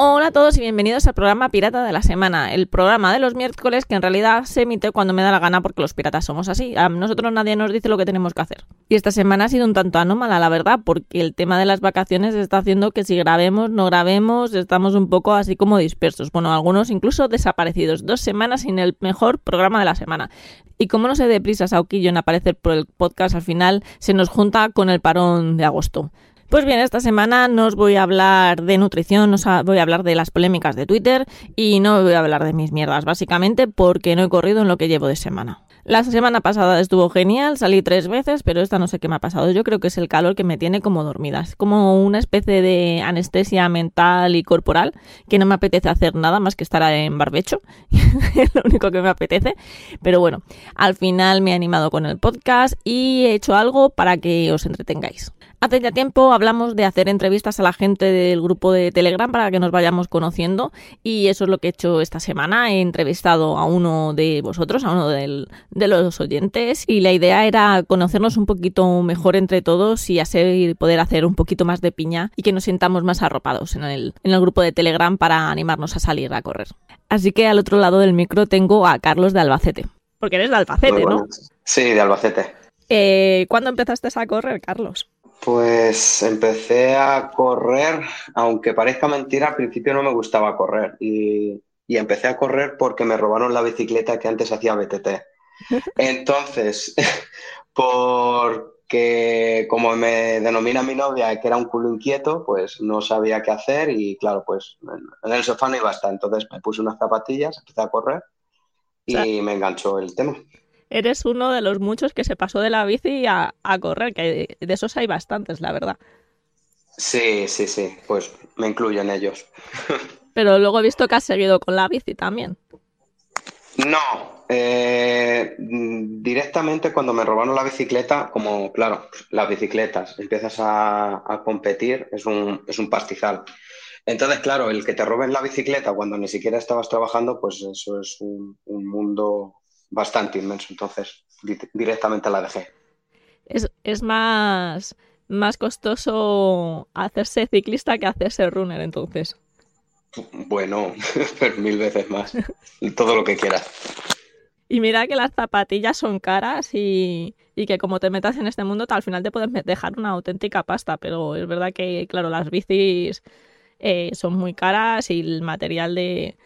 Hola a todos y bienvenidos al programa Pirata de la Semana, el programa de los miércoles que en realidad se emite cuando me da la gana porque los piratas somos así. A nosotros nadie nos dice lo que tenemos que hacer. Y esta semana ha sido un tanto anómala, la verdad, porque el tema de las vacaciones está haciendo que si grabemos, no grabemos, estamos un poco así como dispersos. Bueno, algunos incluso desaparecidos. Dos semanas sin el mejor programa de la semana. Y como no se dé prisa Sauquillo en aparecer por el podcast al final, se nos junta con el parón de agosto. Pues bien, esta semana no os voy a hablar de nutrición, os voy a hablar de las polémicas de Twitter y no voy a hablar de mis mierdas, básicamente porque no he corrido en lo que llevo de semana. La semana pasada estuvo genial, salí tres veces, pero esta no sé qué me ha pasado. Yo creo que es el calor que me tiene como dormida. Es como una especie de anestesia mental y corporal que no me apetece hacer nada más que estar en barbecho. es lo único que me apetece. Pero bueno, al final me he animado con el podcast y he hecho algo para que os entretengáis. Hace ya tiempo hablamos de hacer entrevistas a la gente del grupo de Telegram para que nos vayamos conociendo y eso es lo que he hecho esta semana. He entrevistado a uno de vosotros, a uno de los oyentes y la idea era conocernos un poquito mejor entre todos y así poder hacer un poquito más de piña y que nos sintamos más arropados en el, en el grupo de Telegram para animarnos a salir a correr. Así que al otro lado del micro tengo a Carlos de Albacete. Porque eres de Albacete, ¿no? Sí, de Albacete. Eh, ¿Cuándo empezaste a correr, Carlos? Pues empecé a correr, aunque parezca mentira, al principio no me gustaba correr y, empecé a correr porque me robaron la bicicleta que antes hacía BTT. Entonces, porque como me denomina mi novia que era un culo inquieto, pues no sabía qué hacer y claro, pues en el sofá no iba a estar. Entonces me puse unas zapatillas, empecé a correr y me enganchó el tema eres uno de los muchos que se pasó de la bici a, correr, que de esos hay bastantes, la verdad. Sí, sí, sí, pues me incluyo en ellos. Pero luego he visto que has seguido con la bici también. No, eh, directamente cuando me robaron la bicicleta, como claro, las bicicletas, empiezas a, competir, es un, es un pastizal. Entonces, claro, el que te roben la bicicleta cuando ni siquiera estabas trabajando, pues eso es un, un mundo bastante inmenso, entonces directamente la dejé. Es, más, más costoso hacerse ciclista que hacerse runner, entonces. Bueno, mil veces más. Todo lo que quieras. Y mira que las zapatillas son caras y, que como te metas en este mundo, al final te pueden dejar una auténtica pasta, pero es verdad que, claro, las bicis eh, son muy caras y el material de,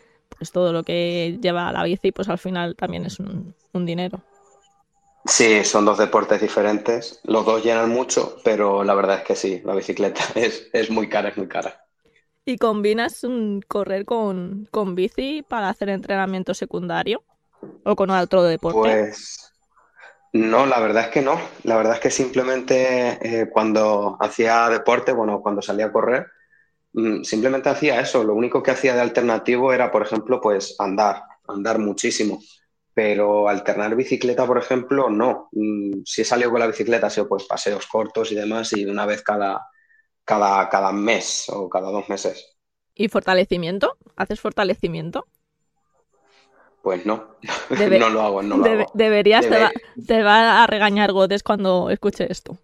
pues todo lo que lleva la bici, pues al final también es un, dinero. Sí, son dos deportes diferentes. Los dos llenan mucho, pero la verdad es que sí, la bicicleta es, muy cara, es muy cara. ¿Y combinas un correr con, bici para hacer entrenamiento secundario? ¿O con otro deporte? Pues no, la verdad es que no. La verdad es que simplemente eh, cuando hacía deporte, bueno, cuando salía a correr, simplemente hacía eso. Lo único que hacía de alternativo era, por ejemplo, pues andar, andar muchísimo. Pero alternar bicicleta, por ejemplo, no. Mm, si he salido con la bicicleta, ha sido pues paseos cortos y demás, y una vez cada, cada, cada mes o cada dos meses. ¿Y fortalecimiento? ¿Haces fortalecimiento? Pues no, no lo hago, no lo hago. Deberías, te, va, te, va, a regañar Godes cuando escuche esto.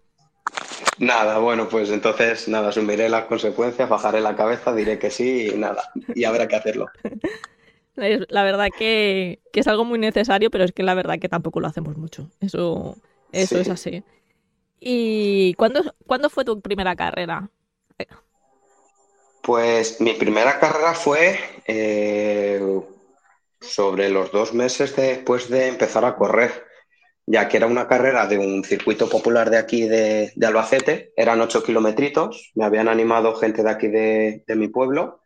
Nada, bueno, pues entonces, nada, asumiré las consecuencias, bajaré la cabeza, diré que sí y nada, y habrá que hacerlo. La verdad que, es algo muy necesario, pero es que la verdad que tampoco lo hacemos mucho. Eso, eso es así. ¿Y cuándo, cuándo fue tu primera carrera? Pues mi primera carrera fue eh, sobre los dos meses después de empezar a correr ya que era una carrera de un circuito popular de aquí de, Albacete, eran ocho kilometritos, me habían animado gente de aquí de, mi pueblo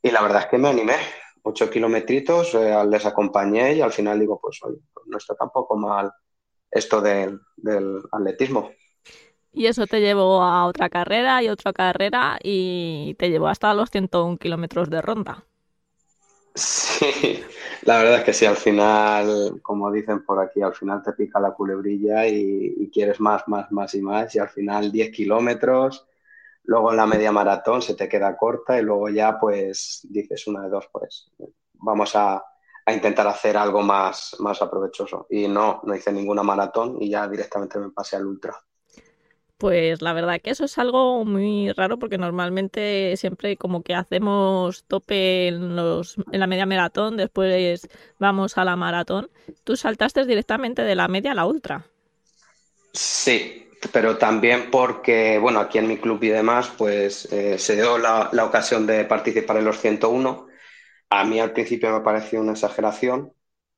y la verdad es que me animé, ocho kilometritos, eh, les acompañé y al final digo, pues pues no está tampoco mal esto del, del atletismo. Y eso te llevó a otra carrera y otra carrera y te llevó hasta los 101 kilómetros de ronda. Sí, la verdad es que sí, al final, como dicen por aquí, al final te pica la culebrilla y, quieres más, más, más y más, y al final 10 kilómetros, luego en la media maratón se te queda corta y luego ya pues dices una de dos, pues vamos a, a intentar hacer algo más, más aprovechoso. Y no, no hice ninguna maratón y ya directamente me pasé al ultra. Pues la verdad que eso es algo muy raro porque normalmente siempre como que hacemos tope en, los, en la media maratón, después vamos a la maratón. Tú saltaste directamente de la media a la ultra. Sí, pero también porque, bueno, aquí en mi club y demás, pues eh, se dio la, la, ocasión de participar en los 101. A mí al principio me pareció una exageración,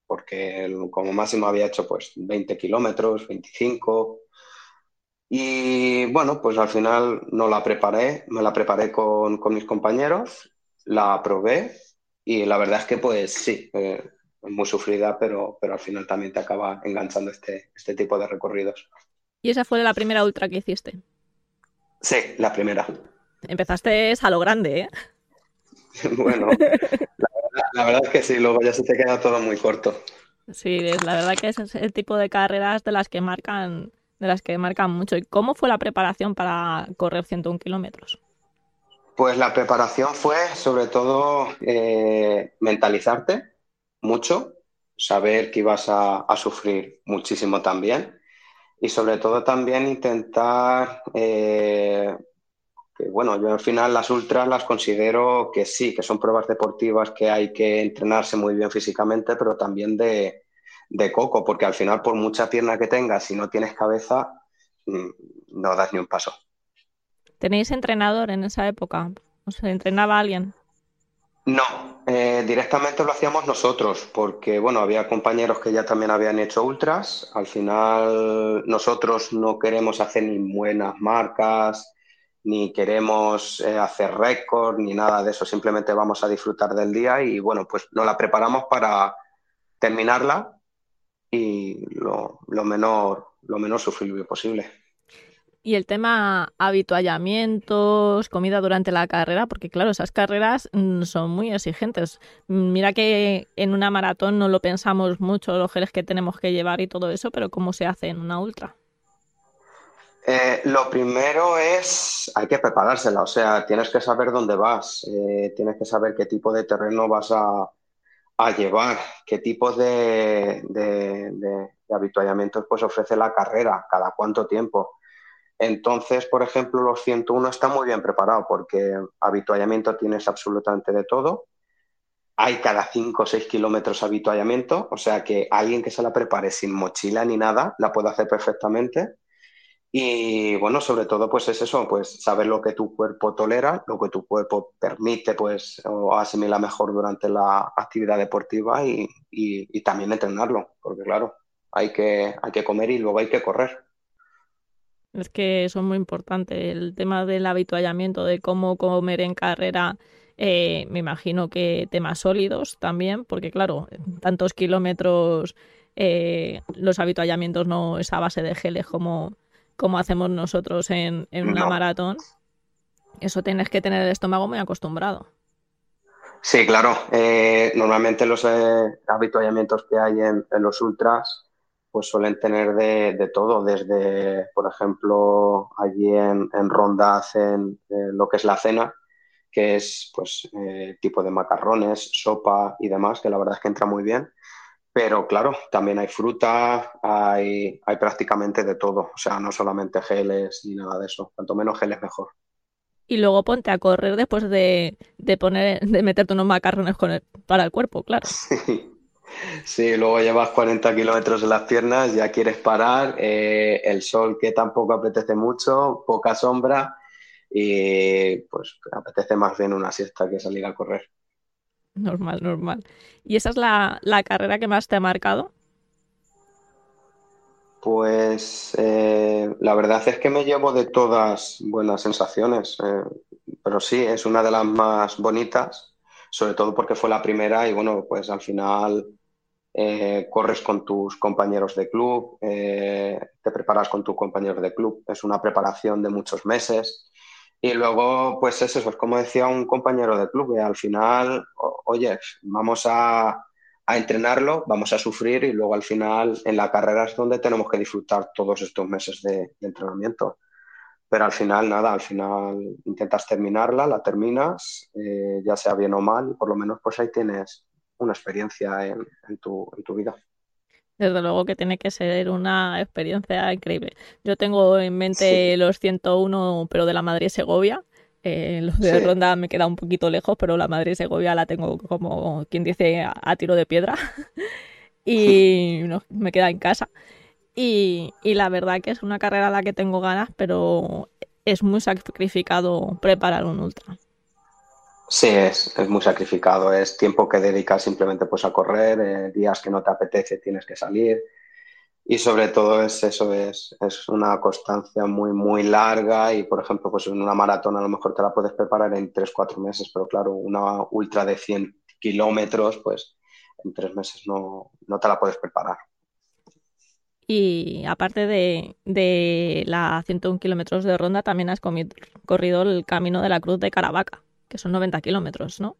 porque como máximo había hecho pues 20 kilómetros, 25, y bueno, pues al final no la preparé, me la preparé con, mis compañeros, la probé y la verdad es que pues sí, eh, muy sufrida, pero, pero al final también te acaba enganchando este, este tipo de recorridos. ¿Y esa fue la primera ultra que hiciste? Sí, la primera. Empezaste a lo grande, ¿eh? bueno, la verdad, es que sí, luego ya se te queda todo muy corto. Sí, la verdad que es el tipo de carreras de las que marcan de las que marcan mucho. ¿Y cómo fue la preparación para correr 101 kilómetros? Pues la preparación fue sobre todo eh, mentalizarte mucho, saber que ibas a, sufrir muchísimo también y sobre todo también intentar eh, que bueno, yo al final las ultras las considero que sí, que son pruebas deportivas que hay que entrenarse muy bien físicamente, pero también de, de coco, porque al final, por mucha pierna que tengas, si no tienes cabeza, mm, no das ni un paso. ¿Tenéis entrenador en esa época? ¿O se entrenaba alguien? No, eh, directamente lo hacíamos nosotros, porque bueno, había compañeros que ya también habían hecho ultras. Al final, nosotros no queremos hacer ni buenas marcas, ni queremos eh, hacer récord, ni nada de eso. Simplemente vamos a disfrutar del día y bueno, pues nos la preparamos para terminarla y lo, menor, lo menor sufrible posible. Y el tema habituallamientos, comida durante la carrera, porque claro, esas carreras mm, son muy exigentes. Mira que en una maratón no lo pensamos mucho, los geles que tenemos que llevar y todo eso, pero ¿cómo se hace en una ultra? Eh, lo primero es, hay que preparársela, o sea, tienes que saber dónde vas, eh, tienes que saber qué tipo de terreno vas a, a llevar, qué tipo de, de, habituallamientos pues ofrece la carrera, cada cuánto tiempo. Entonces, por ejemplo, los 101 está muy bien preparado porque habituallamiento tienes absolutamente de todo. Hay cada 5 o 6 kilómetros habituallamiento, o sea que alguien que se la prepare sin mochila ni nada la puede hacer perfectamente. Y bueno, sobre todo, pues es eso, pues saber lo que tu cuerpo tolera, lo que tu cuerpo permite, pues, o asimila mejor durante la actividad deportiva y, y, también entrenarlo, porque claro, hay que, hay que comer y luego hay que correr. Es que eso es muy importante, el tema del habituallamiento, de cómo comer en carrera. Eh, me imagino que temas sólidos también, porque claro, tantos kilómetros, eh, los habituallamientos no es a base de geles como, como hacemos nosotros en, una maratón, eso tienes que tener el estómago muy acostumbrado. Sí, claro. Eh, normalmente los eh, habituallamientos que hay en, los ultras pues suelen tener de, todo, desde, por ejemplo, allí en, Ronda hacen eh, lo que es la cena, que es pues tipo de macarrones, sopa y demás, que la verdad es que entra muy bien. Pero claro, también hay fruta, hay, hay prácticamente de todo. O sea, no solamente geles ni nada de eso. Cuanto menos geles, mejor. Y luego ponte a correr después de, poner, de meterte unos macarrones con para el cuerpo, claro. Sí. luego llevas 40 kilómetros en las piernas, ya quieres parar, eh, el sol que tampoco apetece mucho, poca sombra y pues apetece más bien una siesta que salir a correr. Normal, normal. ¿Y esa es la, carrera que más te ha marcado? Pues eh, la verdad es que me llevo de todas buenas sensaciones, eh, pero sí, es una de las más bonitas, sobre todo porque fue la primera y bueno, pues al final eh, corres con tus compañeros de club, te preparas con tus compañeros de club, es una preparación de muchos meses y luego, pues es eso, es como decía un compañero de club, que al final, oye, vamos a, entrenarlo, vamos a sufrir y luego al final en la carrera es donde tenemos que disfrutar todos estos meses de, entrenamiento. pero al final nada, al final intentas terminarla, la terminas, eh, ya sea bien o mal, y por lo menos pues ahí tienes una experiencia en, tu, en tu vida. Desde luego que tiene que ser una experiencia increíble. Yo tengo en mente los 101, pero de la Madrid-Segovia. Eh, los de Ronda me queda un poquito lejos, pero la Madrid-Segovia la tengo como quien dice a, tiro de piedra. y no, me queda en casa. Y, la verdad que es una carrera a la que tengo ganas, pero es muy sacrificado preparar un ultra. Sí, es, muy sacrificado. Es tiempo que dedicas simplemente pues, a correr, eh, días que no te apetece tienes que salir. Y sobre todo es eso, es, es, una constancia muy, muy larga y, por ejemplo, pues en una maratón a lo mejor te la puedes preparar en 3-4 meses, pero claro, una ultra de 100 kilómetros, pues en 3 meses no, no te la puedes preparar. Y aparte de, de la 101 kilómetros de ronda, también has corrido el camino de la Cruz de Caravaca, que son 90 kilómetros, ¿no?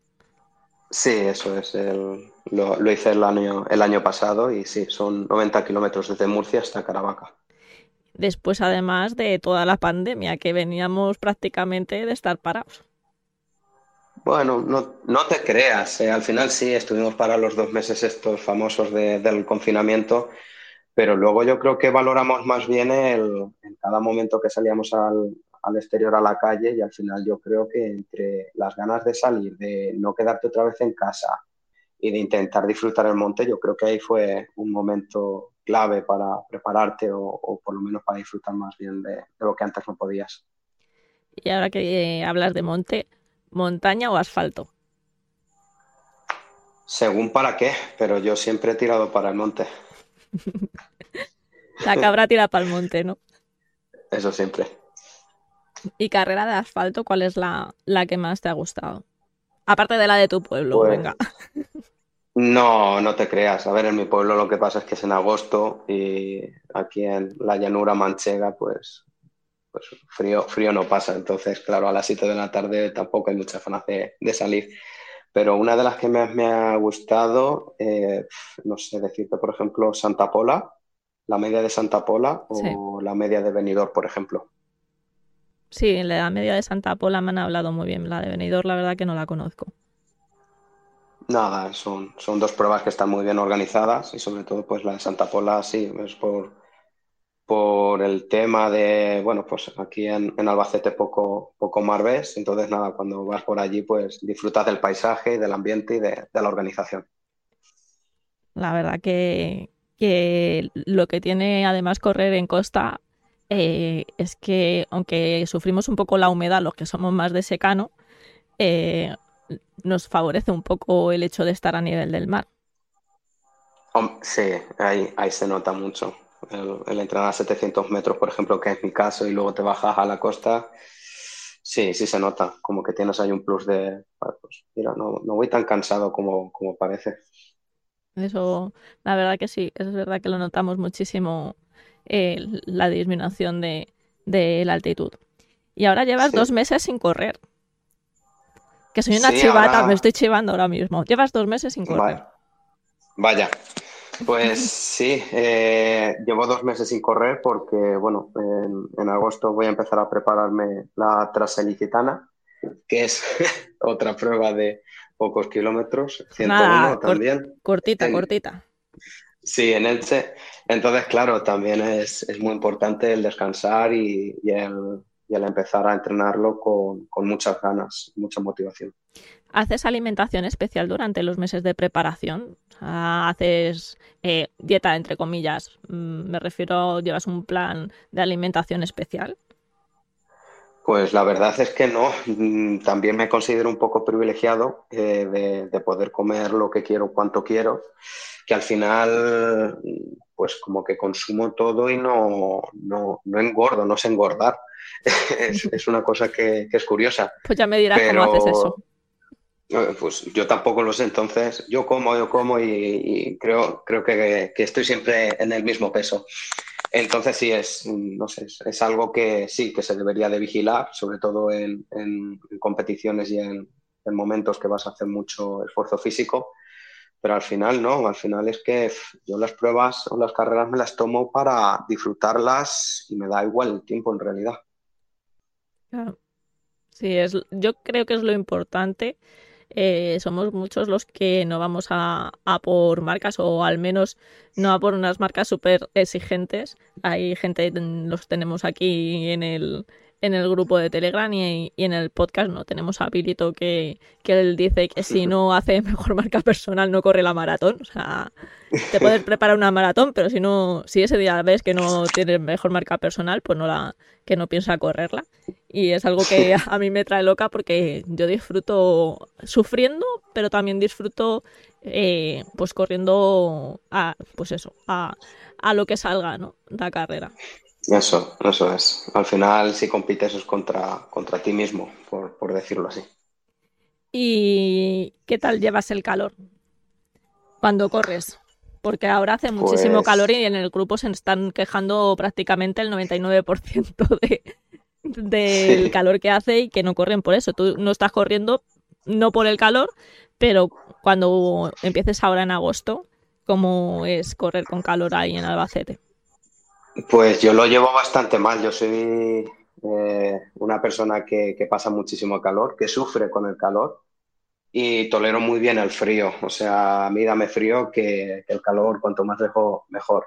Sí, eso es. lo, lo, hice el año, el año pasado y sí, son 90 kilómetros desde Murcia hasta Caravaca. Después, además de toda la pandemia, que veníamos prácticamente de estar parados. Bueno, no, no te creas. Eh, al final sí, estuvimos para los dos meses estos famosos del confinamiento pero luego yo creo que valoramos más bien el, en cada momento que salíamos al, al, exterior a la calle y al final yo creo que entre las ganas de salir, de no quedarte otra vez en casa y de intentar disfrutar el monte, yo creo que ahí fue un momento clave para prepararte o, por lo menos para disfrutar más bien de, lo que antes no podías. Y ahora que hablas de monte, ¿montaña o asfalto? Según para qué, pero yo siempre he tirado para el monte. La cabra tira para el monte, ¿no? Eso siempre. ¿Y carrera de asfalto, cuál es la, que más te ha gustado? Aparte de la de tu pueblo, pues, venga. No, no te creas. A ver, en mi pueblo lo que pasa es que es en agosto y aquí en la llanura manchega, pues, pues frío, frío no pasa. Entonces, claro, a las 7 de la tarde tampoco hay mucha ganas de, salir. Pero una de las que más me ha gustado, eh, no sé decirte, por ejemplo, Santa Pola, la media de Santa Pola o la media de Benidorm, por ejemplo. Sí, la media de Santa Pola me han hablado muy bien. La de Benidorm, la verdad que no la conozco. Nada, son, son dos pruebas que están muy bien organizadas y sobre todo pues la de Santa Pola sí, es por, por el tema de, bueno, pues aquí en, Albacete poco, poco mar ves, entonces nada, cuando vas por allí pues disfrutas del paisaje, del ambiente y de la organización. La verdad que, que lo que tiene además correr en costa eh, es que aunque sufrimos un poco la humedad, los que somos más de secano, eh, nos favorece un poco el hecho de estar a nivel del mar. Sí, ahí, ahí se nota mucho. El, entrar a 700 metros, por ejemplo, que es mi caso, y luego te bajas a la costa, sí, sí se nota, como que tienes ahí un plus de, pues, mira, no, no voy tan cansado como, como parece. Eso, la verdad que sí, es verdad que lo notamos muchísimo eh, la disminución de, la altitud. Y ahora llevas dos meses sin correr. Que soy una chivata, me estoy chivando ahora mismo. Llevas dos meses sin correr. Vaya. Pues sí, eh, llevo dos meses sin correr porque, bueno, en, en, agosto voy a empezar a prepararme la traselicitana, que es otra prueba de, pocos kilómetros, 101 también. cortita, cortita. Sí, en Elche. Entonces, claro, también es, muy importante el descansar y, el, empezar a entrenarlo con, muchas ganas, mucha motivación. ¿Haces alimentación especial durante los meses de preparación? ¿Haces eh, dieta, entre comillas? Mm, me refiero, ¿llevas un plan de alimentación especial? Pues la verdad es que no. Mm, también me considero un poco privilegiado eh, de, poder comer lo que quiero, cuanto quiero, que al final, pues como que consumo todo y no, no, engordo, no sé engordar. es, una cosa que, es curiosa. Pues ya me dirás cómo haces eso. Eh, pues yo tampoco lo sé, entonces yo como, yo como y, creo, creo que, que, estoy siempre en el mismo peso. Entonces sí es, no sé, es algo que sí que se debería de vigilar, sobre todo en, competiciones y en, momentos que vas a hacer mucho esfuerzo físico, pero al final no, al final es que yo las pruebas o las carreras me las tomo para disfrutarlas y me da igual el tiempo en realidad. Sí, es, yo creo que es lo importante. Eh, somos muchos los que no vamos a, a, por marcas o al menos no a por unas marcas súper exigentes. Hay gente, los tenemos aquí en el, en el grupo de Telegram y, y, en el podcast no tenemos a Pilito que, que él dice que si no hace mejor marca personal no corre la maratón. O sea, te puedes preparar una maratón, pero si no, si ese día ves que no tienes mejor marca personal, pues no la, que no piensa correrla. Y es algo que a mí me trae loca porque yo disfruto sufriendo, pero también disfruto eh, pues corriendo a, pues eso, a, a lo que salga, ¿no? La carrera. Eso, eso es. Al final, si compites es contra, contra ti mismo, por, por decirlo así. ¿Y qué tal llevas el calor cuando corres? Porque ahora hace muchísimo Pues- calor y en el grupo se están quejando prácticamente el 99% de, del Sí. calor que hace y que no corren por eso. Tú no estás corriendo no por el calor, pero cuando empieces ahora en agosto, ¿cómo es correr con calor ahí en Albacete? Pues yo lo llevo bastante mal. Yo soy eh, una persona que, pasa muchísimo calor, que sufre con el calor y tolero muy bien el frío. O sea, a mí dame frío que, que el calor, cuanto más lejos, mejor.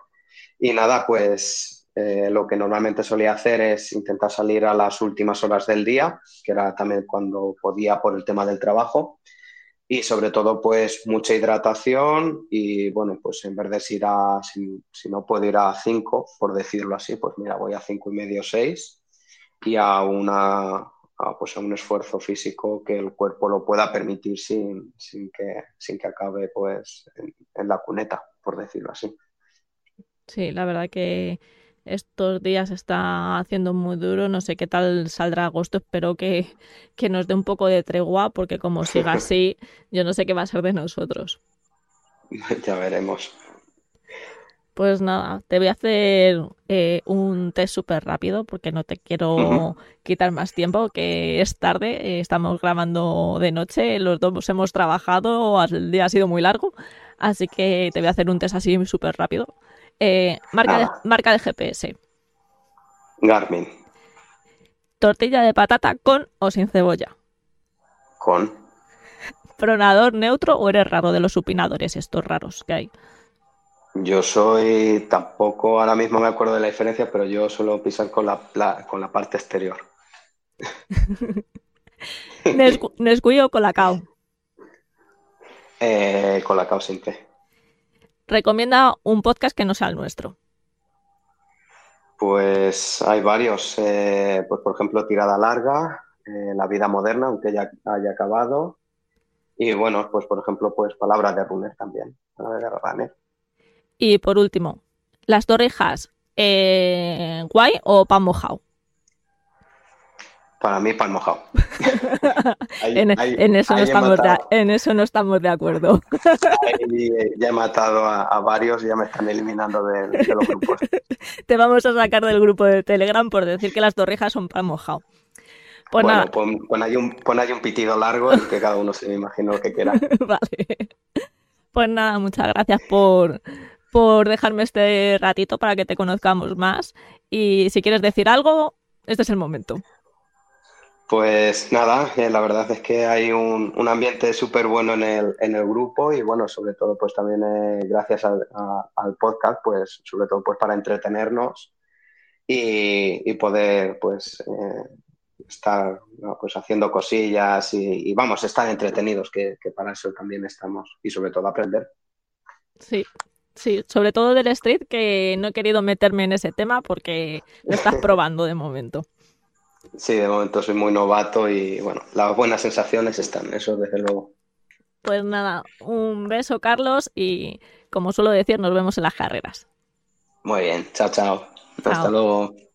Y nada, pues eh, lo que normalmente solía hacer es intentar salir a las últimas horas del día, que era también cuando podía por el tema del trabajo. Y sobre todo, pues mucha hidratación y bueno, pues en vez de ir a, si, no puedo ir a 5, por decirlo así, pues mira, voy a cinco y medio, 6 y a una, pues a un esfuerzo físico que el cuerpo lo pueda permitir sin, sin que, sin que acabe pues en la cuneta, por decirlo así. Sí, la verdad que estos días está haciendo muy duro. No sé qué tal saldrá agosto. Espero que, que nos dé un poco de tregua, porque como siga así, yo no sé qué va a ser de nosotros. Ya veremos. Pues nada, te voy a hacer eh, un test súper rápido porque no te quiero quitar más tiempo, que es tarde, eh, estamos grabando de noche, los dos hemos trabajado, el día ha sido muy largo, así que te voy a hacer un test así súper rápido. Eh, marca, de, Nada. marca de GPS, Garmin, tortilla de patata con o sin cebolla, con. pronador neutro o eres raro de los supinadores estos raros que hay. Yo soy, tampoco ahora mismo me acuerdo de la diferencia, pero yo suelo pisar con la, la- con la parte exterior. Nesquik o Colacao. Eh, con la cao simple. Recomienda un podcast que no sea el nuestro. Pues hay varios, eh, pues por ejemplo, Tirada Larga, eh, La Vida Moderna, aunque ya haya acabado. Y bueno, pues por ejemplo, pues Palabras de Runner también. Palabras de Runner. Y por último, las torrijas, eh, guay o pan mojado. Para mí, pan mojado. Ahí- En, ahí- en eso no estamos de, matado- en eso no estamos de acuerdo. ahí, ya he matado a, a varios y ya me están eliminando de, de los grupos. Te vamos a sacar del grupo de Telegram por decir que las torrijas son pan mojado. Pues bueno, nada, pon, pon ahí un, pon ahí un pitido largo y que cada uno se me imagine lo que quiera. vale. Pues nada, muchas gracias por, por dejarme este ratito para que te conozcamos más. Y si quieres decir algo, este es el momento. Pues nada, eh, la verdad es que hay un, ambiente súper bueno en el, en el grupo y bueno, sobre todo pues también eh, gracias al, al podcast, pues sobre todo pues para entretenernos y, poder pues eh, estar pues haciendo cosillas y, y vamos, estar entretenidos, que, que para eso también estamos y sobre todo aprender. Sí, sí, sobre todo del street, que no he querido meterme en ese tema porque lo estás probando de momento. Sí, de momento soy muy novato y bueno, las buenas sensaciones están, eso desde luego. Pues nada, un beso, Carlos, y como suelo decir, nos vemos en las carreras. Muy bien, chao, chao. Chao. Hasta luego.